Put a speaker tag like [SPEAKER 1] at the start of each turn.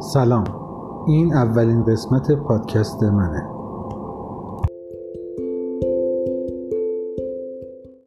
[SPEAKER 1] سلام. این اولین قسمت پادکست منه.